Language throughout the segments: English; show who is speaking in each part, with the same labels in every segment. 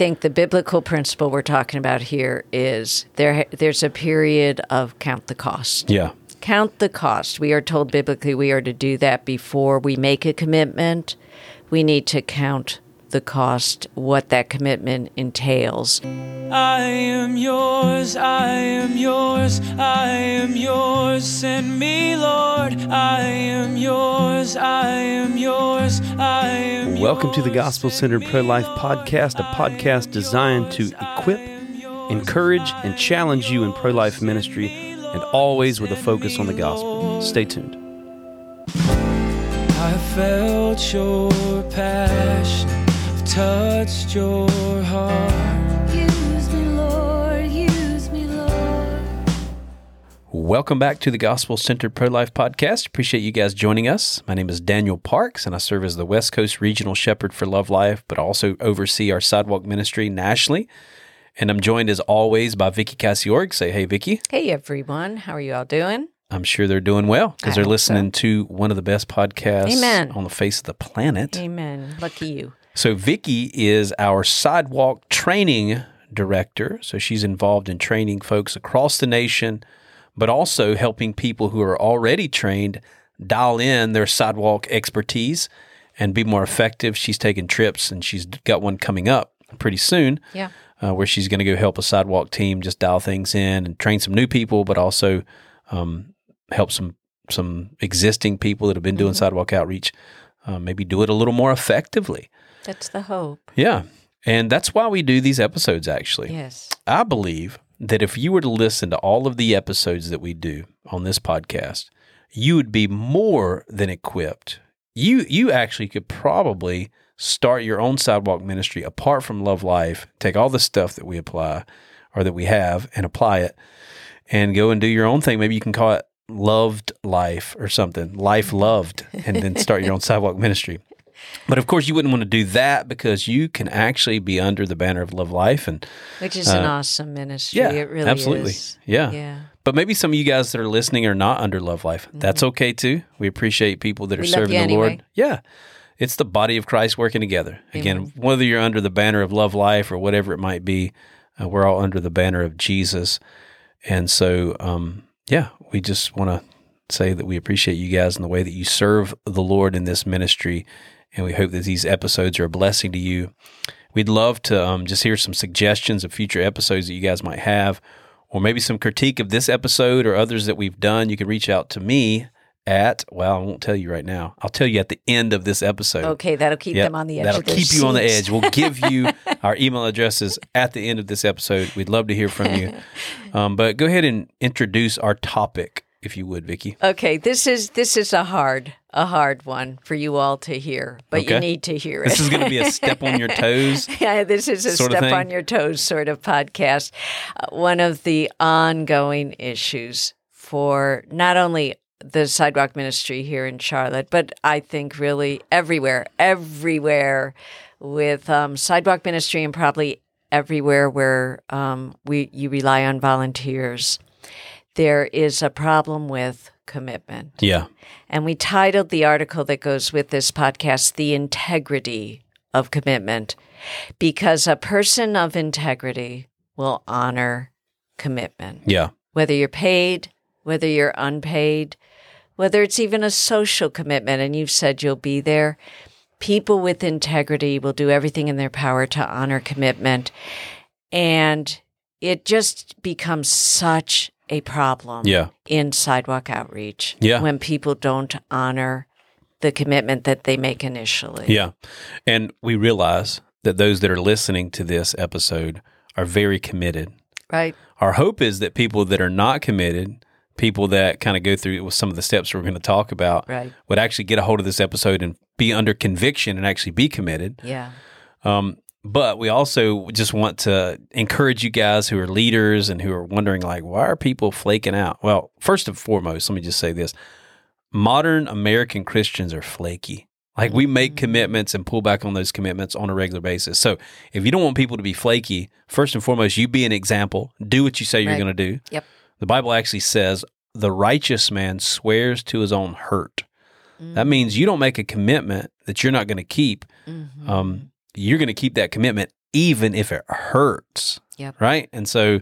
Speaker 1: think the biblical principle we're talking about here is there. There's a period of count the cost.
Speaker 2: Yeah.
Speaker 1: Count the cost. We are told biblically we are to do that before we make a commitment. We need to count the cost, what that commitment entails.
Speaker 3: I am yours, I am yours, I am yours. Send me, Lord. I am yours, I am yours, I am yours.
Speaker 2: Welcome to the Gospel Centered Pro Life Podcast, a podcast designed to equip, encourage, and challenge you in pro life ministry, and always with a focus on the gospel. Stay tuned.
Speaker 3: I felt your passion, I've touched your heart.
Speaker 4: Use me, Lord, use me, Lord.
Speaker 2: Welcome back to the Gospel Centered Pro Life Podcast. Appreciate you guys joining us. My name is Daniel Parks, and I serve as the West Coast Regional Shepherd for Love Life, but also oversee our sidewalk ministry nationally. And I'm joined as always by Vicky Cassiorg. Say hey, Vicky.
Speaker 1: Hey everyone, how are you all doing?
Speaker 2: I'm sure they're doing well because they're
Speaker 1: hope
Speaker 2: listening to one of the best podcasts
Speaker 1: Amen.
Speaker 2: on the face of the planet.
Speaker 1: Amen. Lucky you.
Speaker 2: So Vicky is our sidewalk training director. So she's involved in training folks across the nation, but also helping people who are already trained dial in their sidewalk expertise and be more effective. She's taking trips and she's got one coming up pretty soon
Speaker 1: Yeah.
Speaker 2: uh, where she's going to go help a sidewalk team just dial things in and train some new people, but also um, help some some existing people that have been doing sidewalk outreach uh, maybe do it a little more effectively.
Speaker 1: That's the hope.
Speaker 2: Yeah, and that's why we do these episodes. Actually,
Speaker 1: Yes.
Speaker 2: I believe that if you were to listen to all of the episodes that we do on this podcast, you would be more than equipped. You you actually could probably start your own sidewalk ministry apart from Love Life. Take all the stuff that we apply or that we have and apply it, and go and do your own thing. Maybe you can call it Loved Life or something, Life Loved, and then start your own sidewalk ministry. But of course, you wouldn't want to do that because you can actually be under the banner of Love Life and
Speaker 1: Which is an
Speaker 2: Uh,
Speaker 1: awesome ministry.
Speaker 2: yeah,
Speaker 1: it really
Speaker 2: absolutely.
Speaker 1: is.
Speaker 2: Yeah.
Speaker 1: Yeah.
Speaker 2: But maybe some of you guys that are listening are not under Love Life. That's okay too. We appreciate people that are
Speaker 1: Mm-hmm. We love
Speaker 2: serving the Lord. Yeah. It's the body of Christ working together. Again,
Speaker 1: Amen.
Speaker 2: whether you're under the banner of Love Life or whatever it might be, uh, we're all under the banner of Jesus. And so, um, yeah, we just want to say that we appreciate you guys in the way that you serve the Lord in this ministry. And we hope that these episodes are a blessing to you. We'd love to um, just hear some suggestions of future episodes that you guys might have, or maybe some critique of this episode or others that we've done. You can reach out to me at, well, I won't tell you right now. I'll tell you at the end of this episode.
Speaker 1: Okay, that'll keep
Speaker 2: Yep,
Speaker 1: them on the edge.
Speaker 2: That'll keep you on the edge. We'll give you our email addresses at the end of this episode. We'd love to hear from you. Um, but go ahead and introduce our topic, if you would, Vicky.
Speaker 1: Okay, this is this is a hard a hard one for you all to hear, but
Speaker 2: Okay.
Speaker 1: you need to hear it.
Speaker 2: This is going to be a step on your toes.
Speaker 1: yeah, this is a step on your toes sort of podcast. Uh, one of the ongoing issues for not only the sidewalk ministry here in Charlotte, but I think really everywhere, everywhere with um, sidewalk ministry and probably everywhere where um, we you rely on volunteers. There is a problem with commitment.
Speaker 2: Yeah.
Speaker 1: And we titled the article that goes with this podcast, The Integrity of Commitment, because a person of integrity will honor commitment,
Speaker 2: Yeah.
Speaker 1: whether you're paid, whether you're unpaid, whether it's even a social commitment and you've said you'll be there. People with integrity will do everything in their power to honor commitment. And it just becomes such a problem
Speaker 2: Yeah.
Speaker 1: in sidewalk outreach
Speaker 2: Yeah.
Speaker 1: when people don't honor the commitment that they make initially.
Speaker 2: Yeah. And we realize that those that are listening to this episode are very committed.
Speaker 1: Right?
Speaker 2: Our hope is that people that are not committed, people that kind of go through with some of the steps we're going to talk about,
Speaker 1: Right.
Speaker 2: would actually get a hold of this episode and be under conviction and actually be committed.
Speaker 1: Yeah.
Speaker 2: Um, but we also just want to encourage you guys who are leaders and who are wondering, like, why are people flaking out? Well, first and foremost, let me just say this modern American Christians are flaky. Like, we make commitments and pull back on those commitments on a regular basis. So, if you don't want people to be flaky, first and foremost, you be an example. Do what you say you're
Speaker 1: Right.
Speaker 2: going to do.
Speaker 1: Yep.
Speaker 2: The Bible actually says, the righteous man swears to his own hurt.
Speaker 1: Mm.
Speaker 2: That means you don't make a commitment that you're not going to keep
Speaker 1: Mhm.
Speaker 2: um, you're going to keep that commitment even if it hurts.
Speaker 1: Yep.
Speaker 2: Right. And so,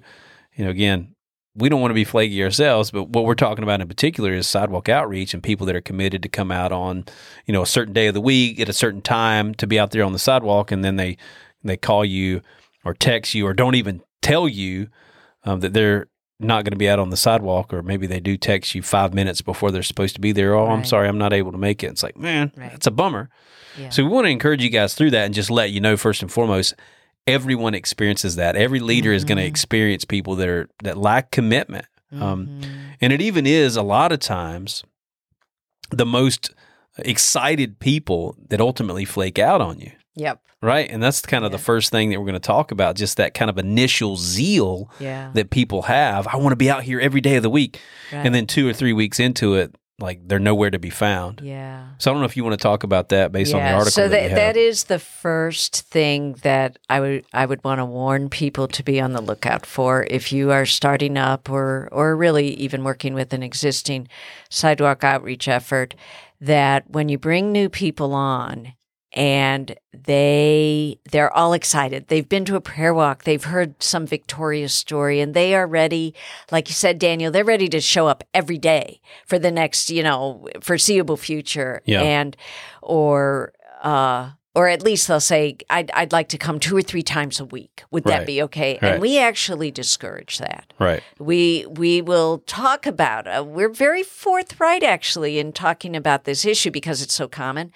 Speaker 2: you know, again, we don't want to be flaky ourselves, but what we're talking about in particular is sidewalk outreach and people that are committed to come out on, you know, a certain day of the week at a certain time to be out there on the sidewalk, and then they they call you or text you or don't even tell you um, that they're not going to be out on the sidewalk, or maybe they do text you five minutes before they're supposed to be there. Oh, I'm sorry, I'm not able to make it. It's like, man,
Speaker 1: Right.
Speaker 2: that's a bummer.
Speaker 1: Yeah.
Speaker 2: So we want to encourage you guys through that and just let you know first and foremost, everyone experiences that. Every leader is going to experience people that are that lack commitment. Um,
Speaker 1: Mhm.
Speaker 2: and it even is a lot of times the most excited people that ultimately flake out on you.
Speaker 1: Yep.
Speaker 2: Right. And that's kind of the first thing that we're going to talk about just that kind of initial zeal
Speaker 1: Yeah.
Speaker 2: that people have. I want to be out here every day of the week.
Speaker 1: Right.
Speaker 2: And then two or three weeks into it, like they're nowhere to be found.
Speaker 1: yeah.
Speaker 2: So I don't know if you want to talk about that based on the article.
Speaker 1: So
Speaker 2: that,
Speaker 1: that that is the first thing that I would I would want to warn people to be on the lookout for if you are starting up or or really even working with an existing sidewalk outreach effort that when you bring new people on and they they're all excited they've been to a prayer walk they've heard some victorious story and they are ready like you said daniel they're ready to show up every day for the next you know foreseeable future
Speaker 2: Yeah.
Speaker 1: and or uh or at least they'll say I'd, I'd like to come two or three times a week would
Speaker 2: Right.
Speaker 1: that be okay
Speaker 2: Right.
Speaker 1: and we actually discourage that
Speaker 2: right.
Speaker 1: we we will talk about uh, we're very forthright actually in talking about this issue because it's so common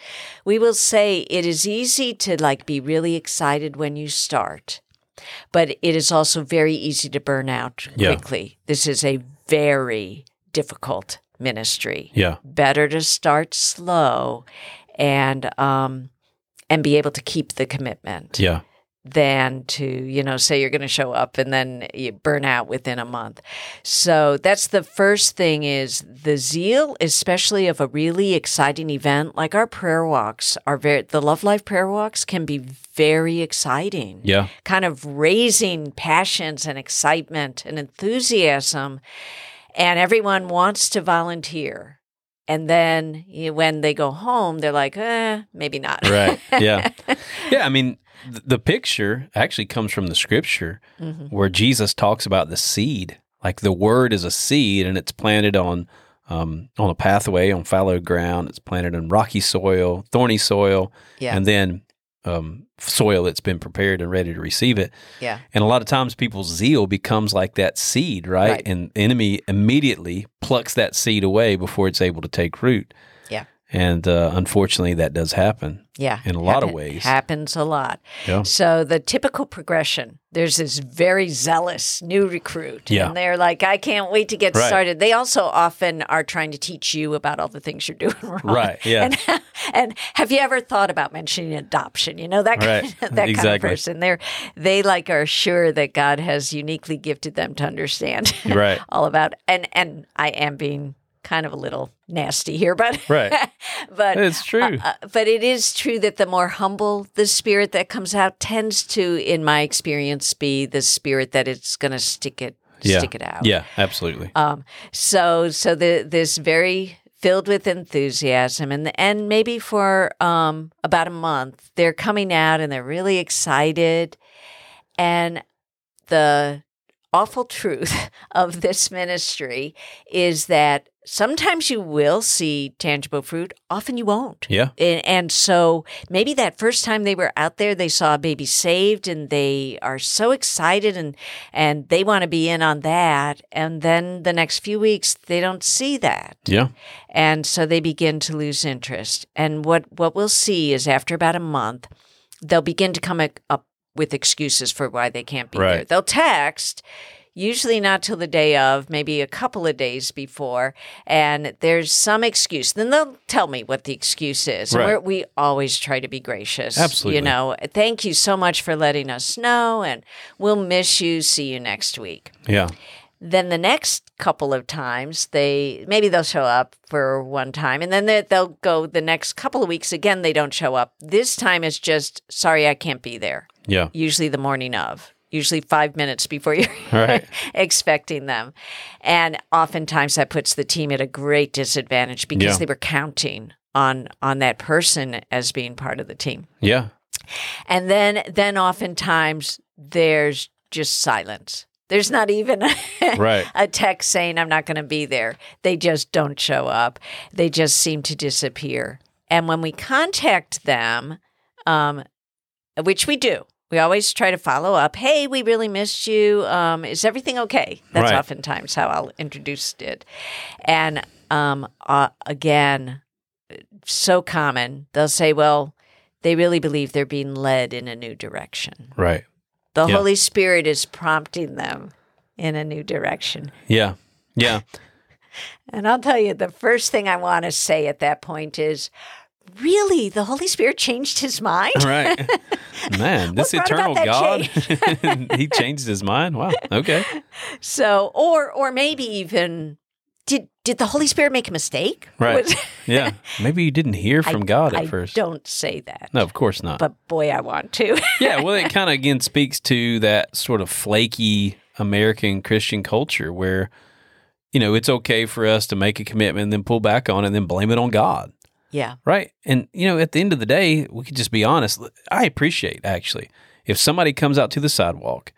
Speaker 1: we will say it is easy to like be really excited when you start but it is also very easy to burn out
Speaker 2: Yeah.
Speaker 1: quickly this is a very difficult ministry
Speaker 2: Yeah.
Speaker 1: better to start slow and um and be able to keep the commitment
Speaker 2: Yeah.
Speaker 1: than to you know say you're going to show up and then you burn out within a month so that's the first thing is the zeal especially of a really exciting event like our prayer walks are very the love life prayer walks can be very exciting
Speaker 2: Yeah.
Speaker 1: kind of raising passions and excitement and enthusiasm and everyone wants to volunteer and then you, when they go home they're like eh, maybe not
Speaker 2: Right. Yeah. yeah. I mean, th- the picture actually comes from the scripture
Speaker 1: Mhm.
Speaker 2: where Jesus talks about the seed. Like the word is a seed and it's planted on um, on a pathway on fallow ground. It's planted in rocky soil, thorny soil,
Speaker 1: yeah
Speaker 2: and then um, soil that's been prepared and ready to receive it.
Speaker 1: yeah
Speaker 2: And a lot of times people's zeal becomes like that seed, right?
Speaker 1: Right.
Speaker 2: And the enemy immediately plucks that seed away before it's able to take root. And uh, unfortunately, that does happen.
Speaker 1: Yeah.
Speaker 2: in a lot of ways.
Speaker 1: Happens a lot.
Speaker 2: Yeah.
Speaker 1: So the typical progression, there's this very zealous new recruit.
Speaker 2: Yeah.
Speaker 1: And they're like, I can't wait to get
Speaker 2: Right.
Speaker 1: started. They also often are trying to teach you about all the things you're doing wrong.
Speaker 2: Right, yeah.
Speaker 1: And, and have you ever thought about mentioning adoption? You know, that kind,
Speaker 2: Right,
Speaker 1: of, that kind of person. They're they like are sure that God has uniquely gifted them to understand
Speaker 2: Right.
Speaker 1: all about and and I am being kind of a little nasty here, but
Speaker 2: Right.
Speaker 1: but
Speaker 2: It's true.
Speaker 1: uh, but it is true that the more humble the spirit that comes out tends to, in my experience, be the spirit that it's going to stick it
Speaker 2: yeah.
Speaker 1: stick it out.
Speaker 2: Yeah, absolutely.
Speaker 1: Um. So so the this very filled with enthusiasm and and maybe for um about a month they're coming out and they're really excited and the awful truth of this ministry is that sometimes you will see tangible fruit often you won't
Speaker 2: yeah.
Speaker 1: and, and so maybe that first time they were out there, they saw a baby saved and they are so excited and, and they want to be in on that. And then the next few weeks, they don't see that.
Speaker 2: Yeah.
Speaker 1: And so they begin to lose interest. And what, what we'll see is after about a month, they'll begin to come up with excuses for why they can't be there. They'll text, usually not till the day of, maybe a couple of days before, and there's some excuse. Then they'll tell me what the excuse is. And
Speaker 2: Right.
Speaker 1: we're, we always try to be gracious.
Speaker 2: Absolutely.
Speaker 1: You know, thank you so much for letting us know, and we'll miss you. See you next week.
Speaker 2: Yeah.
Speaker 1: Then the next couple of times, they maybe they'll show up for one time, and then they, they'll go the next couple of weeks again. They don't show up. This time it's just sorry, I can't be there.
Speaker 2: Yeah.
Speaker 1: Usually the morning of, usually five minutes before you're
Speaker 2: Right.
Speaker 1: expecting them, and oftentimes that puts the team at a great disadvantage because
Speaker 2: Yeah.
Speaker 1: they were counting on on that person as being part of the team.
Speaker 2: Yeah.
Speaker 1: And then then oftentimes there's just silence. There's not even a,
Speaker 2: Right.
Speaker 1: a text saying I'm not going to be there. They just don't show up. They just seem to disappear. And when we contact them, um, which we do, we always try to follow up. Hey, we really missed you. Um, is everything okay? That's
Speaker 2: Right.
Speaker 1: oftentimes how I'll introduce it. And um, uh, again, so common. They'll say, well, they really believe they're being led in a new direction.
Speaker 2: Right.
Speaker 1: The
Speaker 2: Yeah.
Speaker 1: Holy Spirit is prompting them in a new direction.
Speaker 2: Yeah. Yeah.
Speaker 1: And I'll tell you, the first thing I want to say at that point is, really, the Holy Spirit changed his mind?
Speaker 2: Right. Man, this eternal God, he changed his mind. Wow. Okay.
Speaker 1: So, or or maybe even did did the Holy Spirit make a mistake?
Speaker 2: Right.
Speaker 1: Was-
Speaker 2: Yeah. Maybe you didn't hear from
Speaker 1: I-
Speaker 2: God at
Speaker 1: I
Speaker 2: first.
Speaker 1: Don't say that.
Speaker 2: No, of course not.
Speaker 1: But boy, I want to.
Speaker 2: yeah, well, it kind of again speaks to that sort of flaky American Christian culture where, you know, it's okay for us to make a commitment and then pull back on it and then blame it on God.
Speaker 1: Yeah.
Speaker 2: Right. And, you know, at the end of the day, we could just be honest. I appreciate actually if somebody comes out to the sidewalk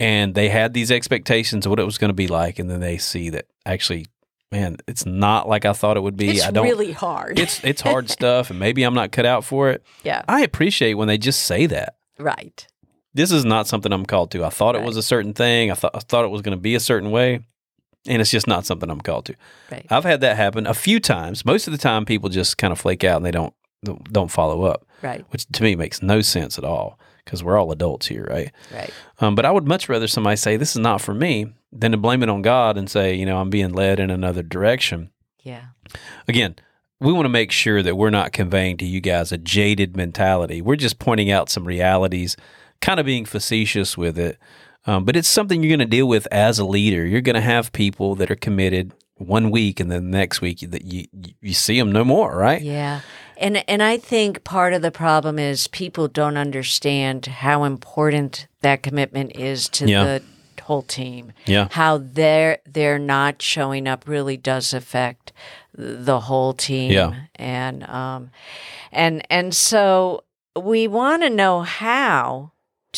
Speaker 2: and they had these expectations of what it was going to be like, and then they see that actually, man, it's not like I thought it would be.
Speaker 1: It's
Speaker 2: I don't.
Speaker 1: really hard.
Speaker 2: it's it's hard stuff, and maybe I'm not cut out for it.
Speaker 1: yeah.
Speaker 2: I appreciate when they just say that.
Speaker 1: Right.
Speaker 2: This is not something I'm called to. I thought it was a certain thing. I thought I thought it was going to be a certain way, and it's just not something I'm called to.
Speaker 1: Right.
Speaker 2: I've had that happen a few times. Most of the time, people just kind of flake out and they don't don't follow up,
Speaker 1: Right.
Speaker 2: which to me makes no sense at all because we're all adults here, right?
Speaker 1: Right.
Speaker 2: Um, but I would much rather somebody say this is not for me than to blame it on God and say, you know, I'm being led in another direction.
Speaker 1: Yeah.
Speaker 2: Again, we want to make sure that we're not conveying to you guys a jaded mentality. We're just pointing out some realities, kind of being facetious with it. Um, but it's something you're going to deal with as a leader. You're going to have people that are committed one week, and then the next week that you you see them no more, right?
Speaker 1: Yeah. And and I think part of the problem is people don't understand how important that commitment is to
Speaker 2: Yeah.
Speaker 1: the whole team.
Speaker 2: Yeah.
Speaker 1: How they're they're not showing up really does affect the whole team.
Speaker 2: Yeah.
Speaker 1: And um and and so we want to know how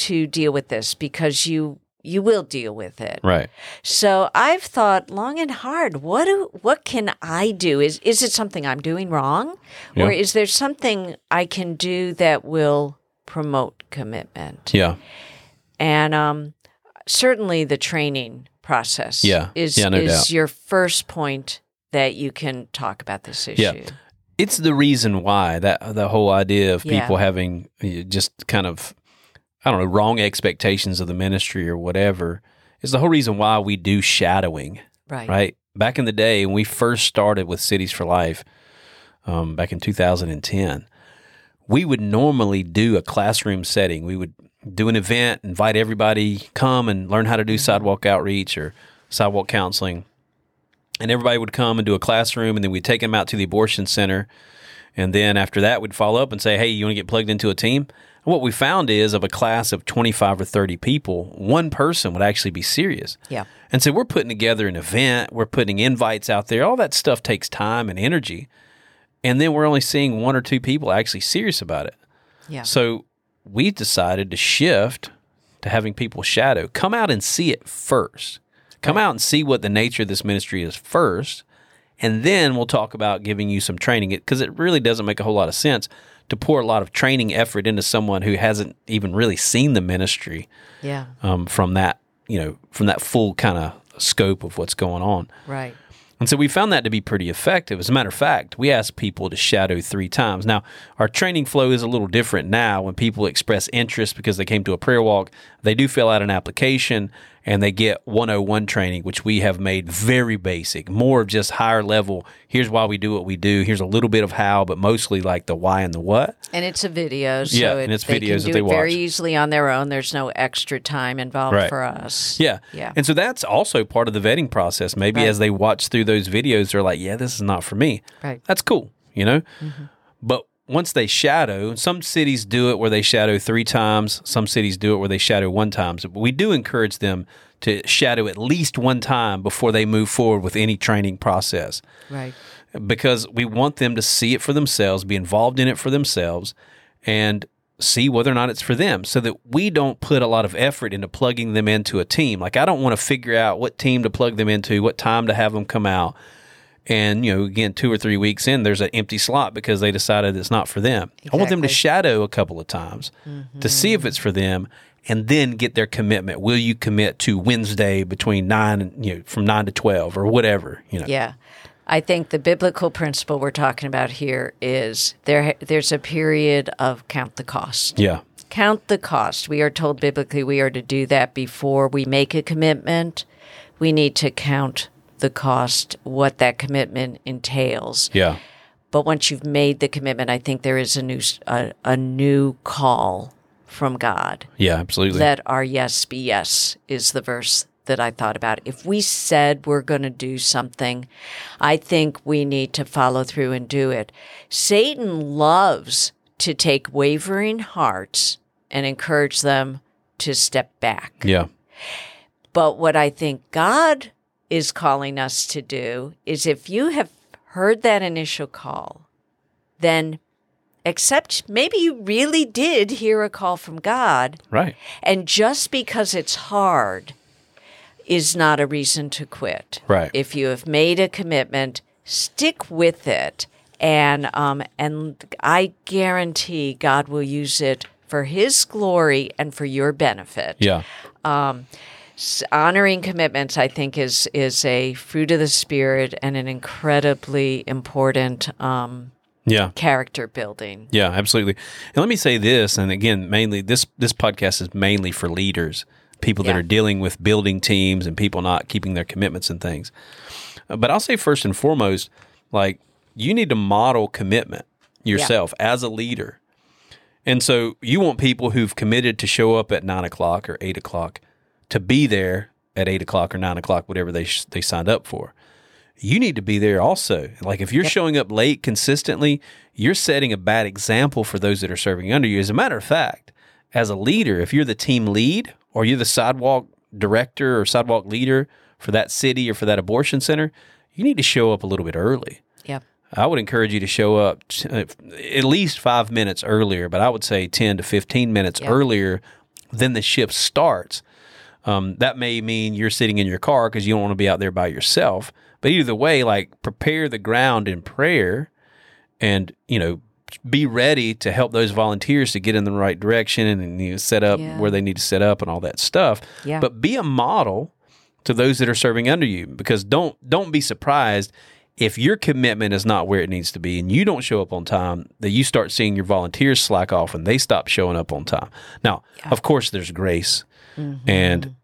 Speaker 1: to deal with this because you you will deal with it.
Speaker 2: Right.
Speaker 1: So I've thought long and hard. What do what can I do? Is is it something I'm doing wrong, or is there something I can do that will promote commitment?
Speaker 2: Yeah.
Speaker 1: And um, certainly the training process.
Speaker 2: Yeah.
Speaker 1: is
Speaker 2: Yeah, no
Speaker 1: is
Speaker 2: doubt.
Speaker 1: your first point that you can talk about this issue.
Speaker 2: Yeah. it's the reason why that the whole idea of
Speaker 1: Yeah.
Speaker 2: people having uh, just kind of I don't know wrong expectations of the ministry or whatever is the whole reason why we do shadowing.
Speaker 1: Right.
Speaker 2: Right back in the day when we first started with Cities for Life, um, back in 2010, we would normally do a classroom setting. We would do an event, invite everybody come and learn how to do sidewalk outreach or sidewalk counseling and everybody would come and do a classroom and then we'd take them out to the abortion center and then after that we'd follow up and say hey you want to get plugged into a team what we found is of a class of 25 or 30 people one person would actually be serious
Speaker 1: Yeah.
Speaker 2: and so we're putting together an event we're putting invites out there all that stuff takes time and energy and then we're only seeing one or two people actually serious about it
Speaker 1: Yeah.
Speaker 2: so we decided to shift to having people shadow. Come out and see it first. Come out and see what the nature of this ministry is first. And then we'll talk about giving you some training because it really doesn't make a whole lot of sense to pour a lot of training effort into someone who hasn't even really seen the ministry
Speaker 1: Yeah.
Speaker 2: um, from that, you know, from that full kind of scope of what's going on.
Speaker 1: Right.
Speaker 2: And so we found that to be pretty effective. As a matter of fact, we asked people to shadow three times. Now, our training flow is a little different now. When people express interest because they came to a prayer walk, they do fill out an application and they get 101 training, which we have made very basic, more of just higher level. Here's why we do what we do. Here's a little bit of how, but mostly like the why and the what.
Speaker 1: And it's a video, so
Speaker 2: Yeah,
Speaker 1: it,
Speaker 2: and it's
Speaker 1: they
Speaker 2: videos
Speaker 1: can
Speaker 2: that they
Speaker 1: it very easily on their own. There's no extra time involved
Speaker 2: Right.
Speaker 1: for us.
Speaker 2: Yeah.
Speaker 1: Yeah.
Speaker 2: And so that's also part of the vetting process. Maybe
Speaker 1: Right.
Speaker 2: as they watch through those videos, they're like, yeah, this is not for me.
Speaker 1: Right.
Speaker 2: That's cool, you know?
Speaker 1: Mm-hmm.
Speaker 2: But once they shadow, some cities do it where they shadow three times, some cities do it where they shadow one time. So we do encourage them to shadow at least one time before they move forward with any training process
Speaker 1: Right.
Speaker 2: because we want them to see it for themselves, be involved in it for themselves, and see whether or not it's for them so that we don't put a lot of effort into plugging them into a team. Like I don't want to figure out what team to plug them into, what time to have them come out. And, you know, again, two or three weeks in, there's an empty slot because they decided it's not for them. I want them to shadow a couple of times to mm-hmm. see if it's for them and then get their commitment. Will you commit to Wednesday between nine and, you know, from nine to 12 or whatever, you know?
Speaker 1: Yeah. I think the biblical principle we're talking about here is there there's a period of count the cost.
Speaker 2: Yeah.
Speaker 1: Count the cost. We are told biblically we are to do that before we make a commitment. We need to count the cost, what that commitment entails.
Speaker 2: Yeah.
Speaker 1: But once you've made the commitment, I think there is a new a, a new call from God.
Speaker 2: Yeah, absolutely.
Speaker 1: Let our yes be yes is the verse that I thought about. If we said we're going to do something, I think we need to follow through and do it. Satan loves to take wavering hearts and encourage them to step back.
Speaker 2: yeah.
Speaker 1: But what I think God is calling us to do is if you have heard that initial call, then accept maybe you really did hear a call from God.
Speaker 2: Right.
Speaker 1: And just because it's hard is not a reason to quit.
Speaker 2: Right.
Speaker 1: If you have made a commitment, stick with it. And um, and I guarantee God will use it for His glory and for your benefit
Speaker 2: Yeah.
Speaker 1: s- honoring commitments i think is is a fruit of the spirit and an incredibly important um,
Speaker 2: Yeah.
Speaker 1: character building
Speaker 2: Yeah, absolutely. And let me say this, and again, mainly this this podcast is mainly for leaders, people that
Speaker 1: Yeah.
Speaker 2: are dealing with building teams and people not keeping their commitments and things. But I'll say first and foremost, like you need to model commitment yourself as a leader. And so you want people who've committed to show up at nine o'clock or eight o'clock to be there at eight o'clock or nine o'clock, whatever they sh- they signed up for you need to be there also. Like if you're showing up late consistently, you're setting a bad example for those that are serving under you. As a matter of fact, as a leader, if you're the team lead or you're the sidewalk director or sidewalk leader for that city or for that abortion center, you need to show up a little bit early.
Speaker 1: yep
Speaker 2: I would encourage you to show up t- uh, at least five minutes earlier, but I would say 10 to 15 minutes
Speaker 1: Yeah.
Speaker 2: earlier than the shift starts. Um, that may mean you're sitting in your car because you don't want to be out there by yourself. But either way, like prepare the ground in prayer and, you know, be ready to help those volunteers to get in the right direction and you know, set up
Speaker 1: Yeah.
Speaker 2: where they need to set up and all that stuff.
Speaker 1: Yeah.
Speaker 2: But be a model to those that are serving under you because don't don't be surprised if your commitment is not where it needs to be and you don't show up on time that you start seeing your volunteers slack off and they stop showing up on time now of course there's grace Mm-hmm. and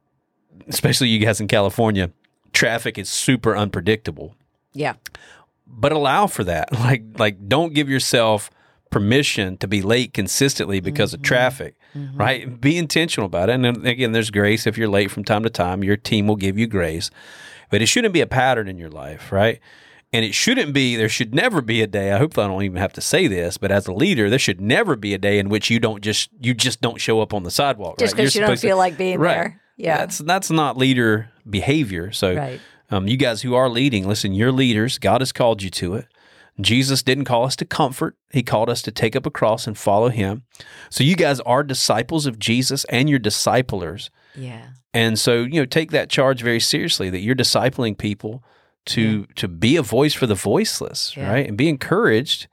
Speaker 2: especially you guys in california traffic is super unpredictable.
Speaker 1: Yeah.
Speaker 2: But allow for that. Like like don't give yourself permission to be late consistently because of mm-hmm. traffic mm-hmm. right? Be intentional about it. And then, again there's grace. If you're late from time to time your team will give you grace. But it shouldn't be a pattern in your life right and it shouldn't be there should never be a day i hope i don't even have to say this but as a leader there should never be a day in which you don't just you just don't show up on the sidewalk
Speaker 1: Just
Speaker 2: right?
Speaker 1: 'cause
Speaker 2: You're
Speaker 1: you don't
Speaker 2: supposed to-
Speaker 1: feel like being
Speaker 2: right.
Speaker 1: there. Yeah.
Speaker 2: that's that's not leader behavior so
Speaker 1: Right.
Speaker 2: um, you guys who are leading, listen, you're leaders. God has called you to it. Jesus didn't call us to comfort. He called us to take up a cross and follow him. So you guys are disciples of Jesus and you're disciplers.
Speaker 1: yeah
Speaker 2: And so, you know, take that charge very seriously that you're discipling people to to be a voice for the voiceless,
Speaker 1: Yeah.
Speaker 2: right? And be encouraged,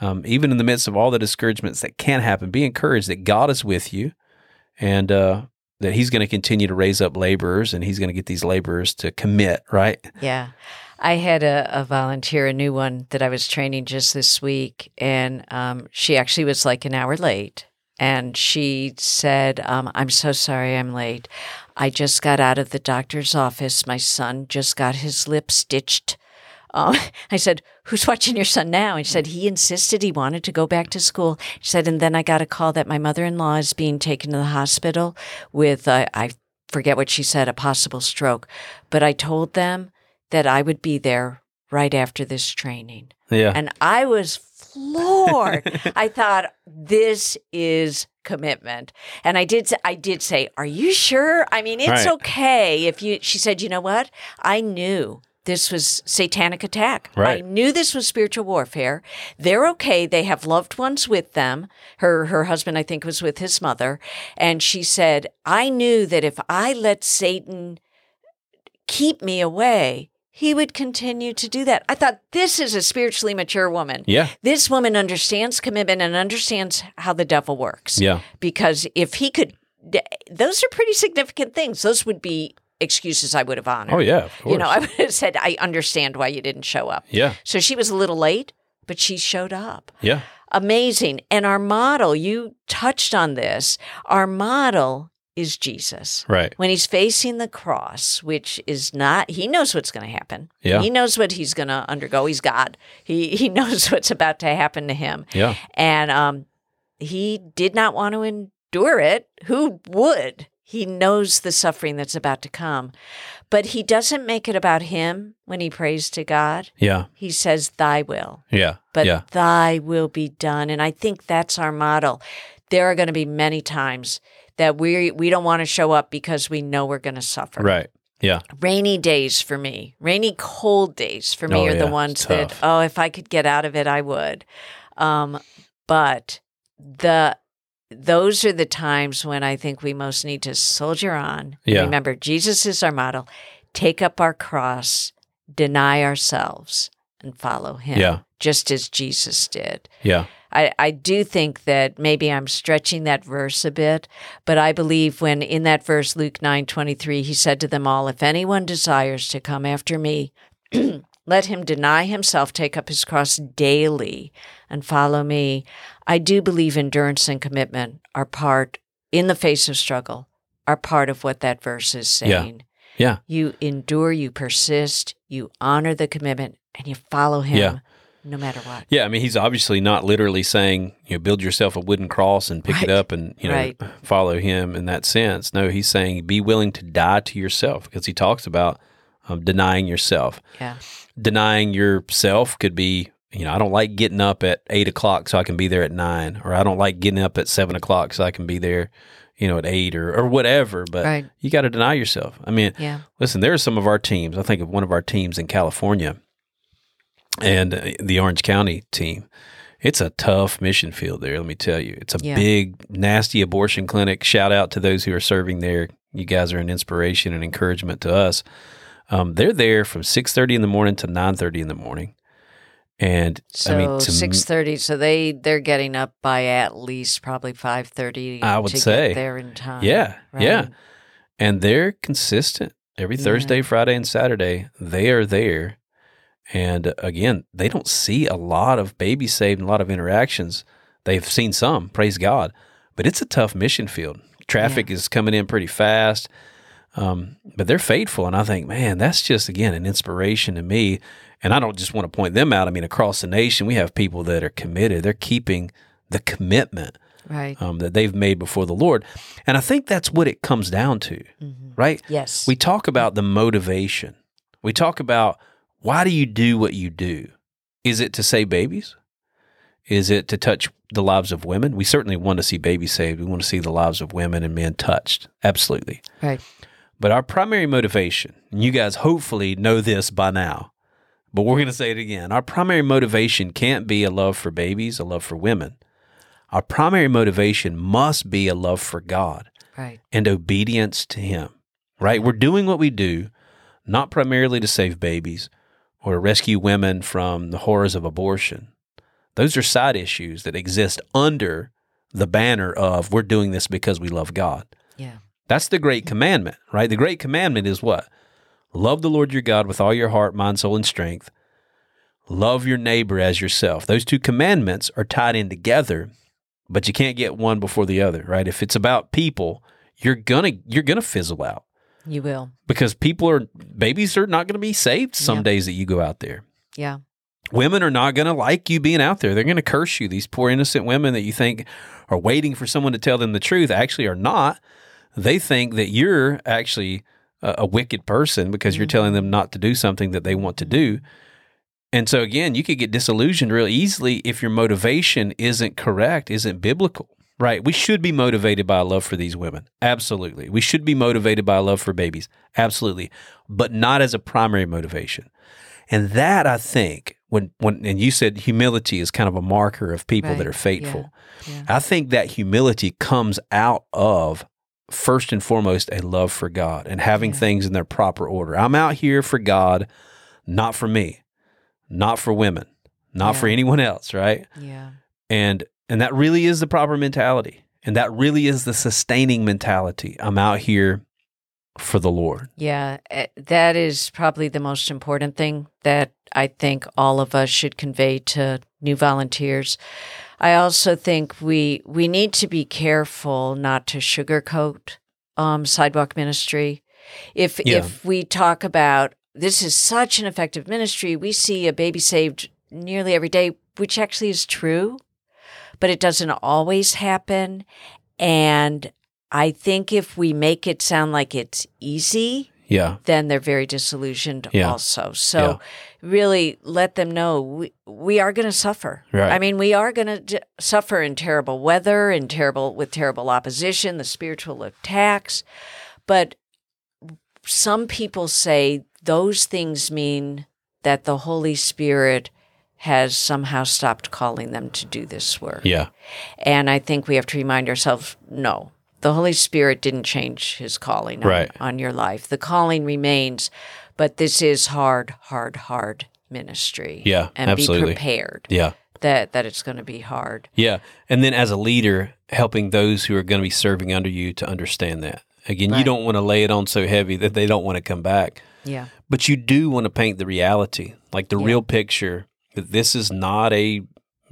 Speaker 2: um, even in the midst of all the discouragements that can happen, be encouraged that God is with you and uh, that He's going to continue to raise up laborers and He's going to get these laborers to commit, right?
Speaker 1: Yeah. I had a, a volunteer, a new one that I was training just this week, and um, she actually was like an hour late. And she said, um, I'm so sorry I'm late. I just got out of the doctor's office. My son just got his lip stitched. Um, I said, Who's watching your son now? And she said, He insisted he wanted to go back to school. She said, And then I got a call that my mother in law is being taken to the hospital with, uh, I forget what she said, a possible stroke. But I told them that I would be there right after this training.
Speaker 2: Yeah.
Speaker 1: And I was floored. I thought this is commitment. And I did I did say, "Are you sure?" I mean, it's
Speaker 2: Right.
Speaker 1: okay if you she said, "You know what? I knew this was satanic attack. I knew this was spiritual warfare. They're okay. They have loved ones with them. Her her husband, I think, was with his mother, and she said, "I knew that if I let Satan keep me away, he would continue to do that." I thought this is a spiritually mature woman.
Speaker 2: Yeah.
Speaker 1: This woman understands commitment and understands how the devil works.
Speaker 2: Yeah.
Speaker 1: Because if he could, those are pretty significant things. Those would be excuses I would have honored.
Speaker 2: Oh yeah. Of course.
Speaker 1: You know, I would have said, I understand why you didn't show up.
Speaker 2: yeah.
Speaker 1: So she was a little late, but she showed up.
Speaker 2: Yeah.
Speaker 1: Amazing. And our model, you touched on this, our model is Jesus.
Speaker 2: Right.
Speaker 1: When he's facing the cross, which is not, he knows what's going to happen.
Speaker 2: Yeah.
Speaker 1: He knows what he's going to undergo. He's God. He, he knows what's about to happen to him.
Speaker 2: Yeah.
Speaker 1: And um, he did not want to endure it. Who would? He knows the suffering that's about to come. But he doesn't make it about him when he prays to God.
Speaker 2: Yeah.
Speaker 1: He says, Thy will,
Speaker 2: Yeah.
Speaker 1: but
Speaker 2: yeah.
Speaker 1: Thy will be done. And I think that's our model. There are going to be many times that we we don't want to show up because we know we're going to suffer.
Speaker 2: Right. Yeah.
Speaker 1: Rainy days for me, rainy cold days for me
Speaker 2: Oh,
Speaker 1: are
Speaker 2: yeah,
Speaker 1: the ones that oh, if I could get out of it, I would. Um, but the those are the times when I think we most need to soldier on.
Speaker 2: Yeah.
Speaker 1: Remember, Jesus is our model. Take up our cross, deny ourselves, and follow Him.
Speaker 2: Yeah.
Speaker 1: just as Jesus did.
Speaker 2: Yeah.
Speaker 1: I, I do think that maybe I'm stretching that verse a bit, but I believe when in that verse, Luke nine twenty three, he said to them all, If anyone desires to come after me, let him deny himself, take up his cross daily, and follow me. I do believe endurance and commitment are part, in the face of struggle, are part of what that verse is saying.
Speaker 2: Yeah.
Speaker 1: saying.
Speaker 2: Yeah.
Speaker 1: You endure, you persist, you honor the commitment, and you follow him
Speaker 2: Yeah.
Speaker 1: No matter what.
Speaker 2: Yeah, I mean, he's obviously not literally saying, you know, build yourself a wooden cross and pick it up and, you know,
Speaker 1: Right.
Speaker 2: follow him in that sense. No, he's saying be willing to die to yourself because he talks about um, denying yourself.
Speaker 1: Yeah.
Speaker 2: Denying yourself could be, you know, I don't like getting up at eight o'clock so I can be there at nine, or I don't like getting up at seven o'clock so I can be there, you know, at eight or, or whatever. But
Speaker 1: Right.
Speaker 2: you got to deny yourself. I mean,
Speaker 1: Yeah.
Speaker 2: Listen, there are some of our teams. I think of one of our teams in California and uh, the Orange County team. It's a tough mission field there, let me tell you. It's a
Speaker 1: Yeah.
Speaker 2: big, nasty abortion clinic. Shout out to those who are serving there. You guys are an inspiration and encouragement to us. Um, they're there from 6.30 in the morning to 9.30 in the morning. And
Speaker 1: So
Speaker 2: I mean, to
Speaker 1: six thirty. So they they're getting up by at least probably five thirty.
Speaker 2: I would
Speaker 1: to
Speaker 2: say.
Speaker 1: get there in time.
Speaker 2: Yeah, yeah. and they're consistent every
Speaker 1: Yeah.
Speaker 2: Thursday, Friday, and Saturday. They are there, and uh, again, they don't see a lot of babies saved and a lot of interactions. They've seen some, praise God, but it's a tough mission field. Traffic is coming in pretty fast, um, but they're faithful, and I think, man, that's just again an inspiration to me. And I don't just want to point them out. I mean, across the nation, we have people that are committed. They're keeping the commitment
Speaker 1: Right.
Speaker 2: um, that they've made before the Lord. And I think that's what it comes down to, right?
Speaker 1: Yes.
Speaker 2: We talk about the motivation. We talk about why do you do what you do? Is it to save babies? Is it to touch the lives of women? We certainly want to see babies saved. We want to see the lives of women and men touched. Absolutely.
Speaker 1: right.
Speaker 2: But our primary motivation, and you guys hopefully know this by now, but we're going to say it again. Our primary motivation can't be a love for babies, a love for women. Our primary motivation must be a love for God
Speaker 1: Right.
Speaker 2: and obedience to Him, right? We're doing what we do not primarily to save babies or rescue women from the horrors of abortion. Those are side issues that exist under the banner of we're doing this because we love God.
Speaker 1: Yeah.
Speaker 2: That's the great commandment, right? The great commandment is what? Love the Lord your God with all your heart, mind, soul, and strength. Love your neighbor as yourself. Those two commandments are tied in together, but you can't get one before the other, right? If it's about people, you're gonna you're gonna fizzle out
Speaker 1: You will.
Speaker 2: because people are babies are not gonna be saved some
Speaker 1: Yeah.
Speaker 2: days that you go out there.
Speaker 1: Yeah.
Speaker 2: Women are not going to like you being out there. They're going to curse you. These poor innocent women that you think are waiting for someone to tell them the truth actually are not. They think that you're actually a, a wicked person because you're mm-hmm. telling them not to do something that they want to do. Mm-hmm. And so again, you could get disillusioned real easily if your motivation isn't correct, isn't biblical. Right? We should be motivated by a love for these women. Absolutely. We should be motivated by a love for babies. Absolutely. But not as a primary motivation. And that I think when when and you said humility is kind of a marker of people that are faithful.
Speaker 1: Yeah.
Speaker 2: I think that humility comes out of first and foremost a love for God and having
Speaker 1: Yeah.
Speaker 2: things in their proper order. I'm out here for God, not for me, not for women, not for anyone else, right?
Speaker 1: Yeah.
Speaker 2: And and that really is the proper mentality. And that really is the sustaining mentality. I'm out here for the Lord.
Speaker 1: Yeah, eh, that is probably the most important thing that I think all of us should convey to new volunteers. I also think we we need to be careful not to sugarcoat um, sidewalk ministry. If
Speaker 2: Yeah.
Speaker 1: if we talk about this is such an effective ministry, we see a baby saved nearly every day, which actually is true, but it doesn't always happen. And I think if we make it sound like it's easy,
Speaker 2: Yeah.
Speaker 1: then they're very disillusioned
Speaker 2: Yeah.
Speaker 1: also. So
Speaker 2: Yeah.
Speaker 1: really let them know we, we are going to suffer.
Speaker 2: Right.
Speaker 1: I mean, we are going to d- suffer in terrible weather and terrible with terrible opposition, the spiritual attacks. But some people say those things mean that the Holy Spirit has somehow stopped calling them to do this work.
Speaker 2: Yeah.
Speaker 1: And I think we have to remind ourselves no, the Holy Spirit didn't change his calling on,
Speaker 2: Right.
Speaker 1: on your life. The calling remains, but this is hard, hard, hard ministry.
Speaker 2: Yeah,
Speaker 1: And
Speaker 2: absolutely.
Speaker 1: be prepared
Speaker 2: Yeah.
Speaker 1: that, that it's going to be hard.
Speaker 2: Yeah. And then as a leader, helping those who are going to be serving under you to understand that. Again, you don't want to lay it on so heavy that they don't want to come back.
Speaker 1: Yeah.
Speaker 2: But you do want to paint the reality, like the
Speaker 1: Yeah.
Speaker 2: real picture this is not a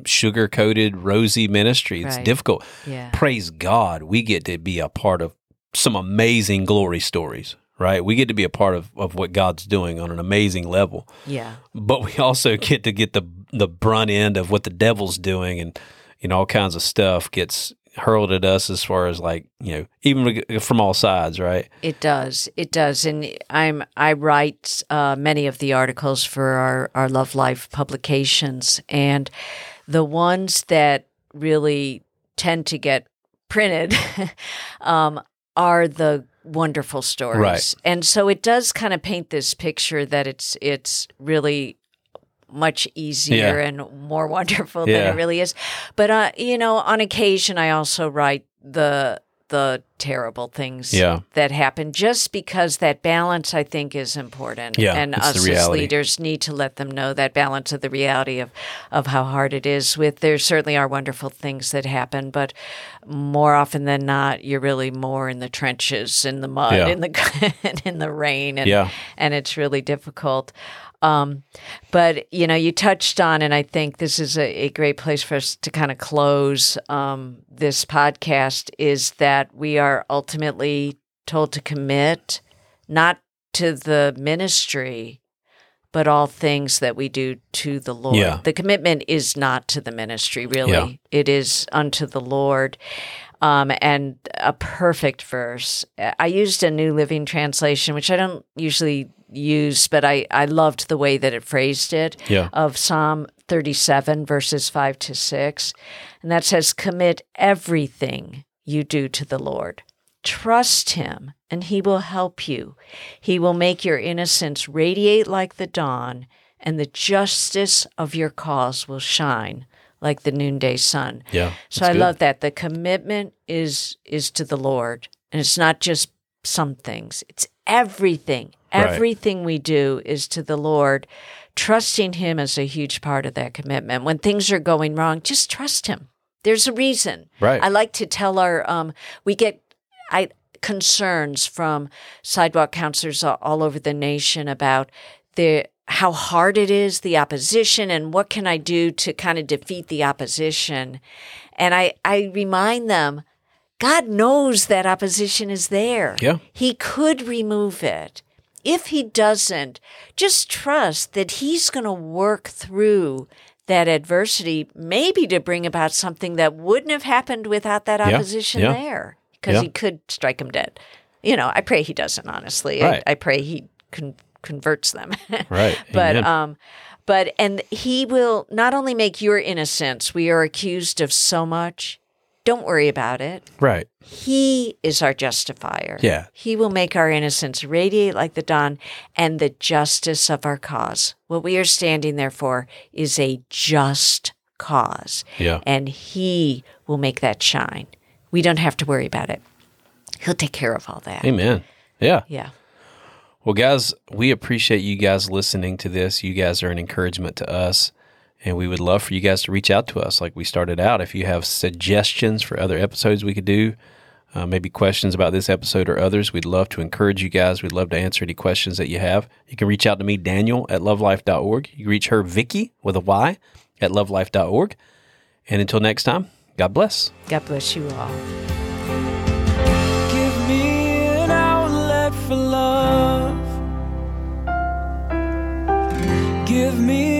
Speaker 2: sugar coated, rosy ministry. It's
Speaker 1: Right.
Speaker 2: difficult.
Speaker 1: Yeah.
Speaker 2: Praise God, we get to be a part of some amazing glory stories, right? We get to be a part of, of what God's doing on an amazing level.
Speaker 1: Yeah.
Speaker 2: But we also get to get the the brunt end of what the devil's doing and you know all kinds of stuff gets hurled at us as far as like, you know, even from all sides, right?
Speaker 1: It does. It does. And I'm I write uh, many of the articles for our, our Love Life publications. And the ones that really tend to get printed um, are the wonderful stories.
Speaker 2: Right.
Speaker 1: And so it does kind of paint this picture that it's it's really much easier
Speaker 2: Yeah.
Speaker 1: and more wonderful
Speaker 2: Yeah.
Speaker 1: than it really is. But uh, you know, on occasion I also write the the terrible things
Speaker 2: Yeah.
Speaker 1: that happen just because that balance I think is important.
Speaker 2: Yeah,
Speaker 1: and us as leaders need to let them know that balance of the reality of of how hard it is with there certainly are wonderful things that happen, but more often than not you're really more in the trenches, in the mud,
Speaker 2: Yeah.
Speaker 1: in the in the rain and
Speaker 2: Yeah.
Speaker 1: and it's really difficult. Um, but you know, you touched on, and I think this is a, a great place for us to kind of close um, this podcast. Is that we are ultimately told to commit not to the ministry, but all things that we do to the Lord.
Speaker 2: Yeah.
Speaker 1: The commitment is not to the ministry, really.
Speaker 2: Yeah.
Speaker 1: It is unto the Lord. Um, and a perfect verse. I used a New Living Translation, which I don't usually use, but I, I loved the way that it phrased it
Speaker 2: Yeah.
Speaker 1: of Psalm 37, verses 5 to 6. And that says, Commit everything you do to the Lord. Trust him, and he will help you. He will make your innocence radiate like the dawn, and the justice of your cause will shine like the noonday sun.
Speaker 2: Yeah.
Speaker 1: So I
Speaker 2: good.
Speaker 1: love that. The commitment is is to the Lord. And it's not just some things. It's everything.
Speaker 2: Right.
Speaker 1: Everything we do is to the Lord. Trusting him is a huge part of that commitment. When things are going wrong, just trust him. There's a reason.
Speaker 2: Right.
Speaker 1: I like to tell our um we get I concerns from sidewalk counselors all, all over the nation about the how hard it is, the opposition, and what can I do to kind of defeat the opposition. And I, I remind them, God knows that opposition is there.
Speaker 2: Yeah.
Speaker 1: He could remove it. If he doesn't, just trust that he's going to work through that adversity, maybe to bring about something that wouldn't have happened without that
Speaker 2: Yeah.
Speaker 1: opposition
Speaker 2: Yeah.
Speaker 1: there. Because
Speaker 2: Yeah.
Speaker 1: he could strike him dead. You know, I pray he doesn't, honestly.
Speaker 2: Right.
Speaker 1: I, I pray he con- converts them.
Speaker 2: Right.
Speaker 1: but
Speaker 2: Amen.
Speaker 1: um but and he will not only make your innocence we are accused of so much don't worry about it.
Speaker 2: Right.
Speaker 1: He is our justifier.
Speaker 2: Yeah.
Speaker 1: He will make our innocence radiate like the dawn and the justice of our cause. What we are standing there for is a just cause.
Speaker 2: Yeah.
Speaker 1: And He will make that shine. We don't have to worry about it. He'll take care of all that.
Speaker 2: Amen. Yeah.
Speaker 1: Yeah.
Speaker 2: Well, guys, we appreciate you guys listening to this. You guys are an encouragement to us. And we would love for you guys to reach out to us like we started out. If you have suggestions for other episodes we could do, uh, maybe questions about this episode or others, we'd love to encourage you guys. We'd love to answer any questions that you have. You can reach out to me, Daniel, at lovelife.org. You can reach her, Vicky, with a Y, at lovelife.org. And until next time, God bless.
Speaker 1: God bless you all.
Speaker 3: Give me an outlet for love. Give me an outlet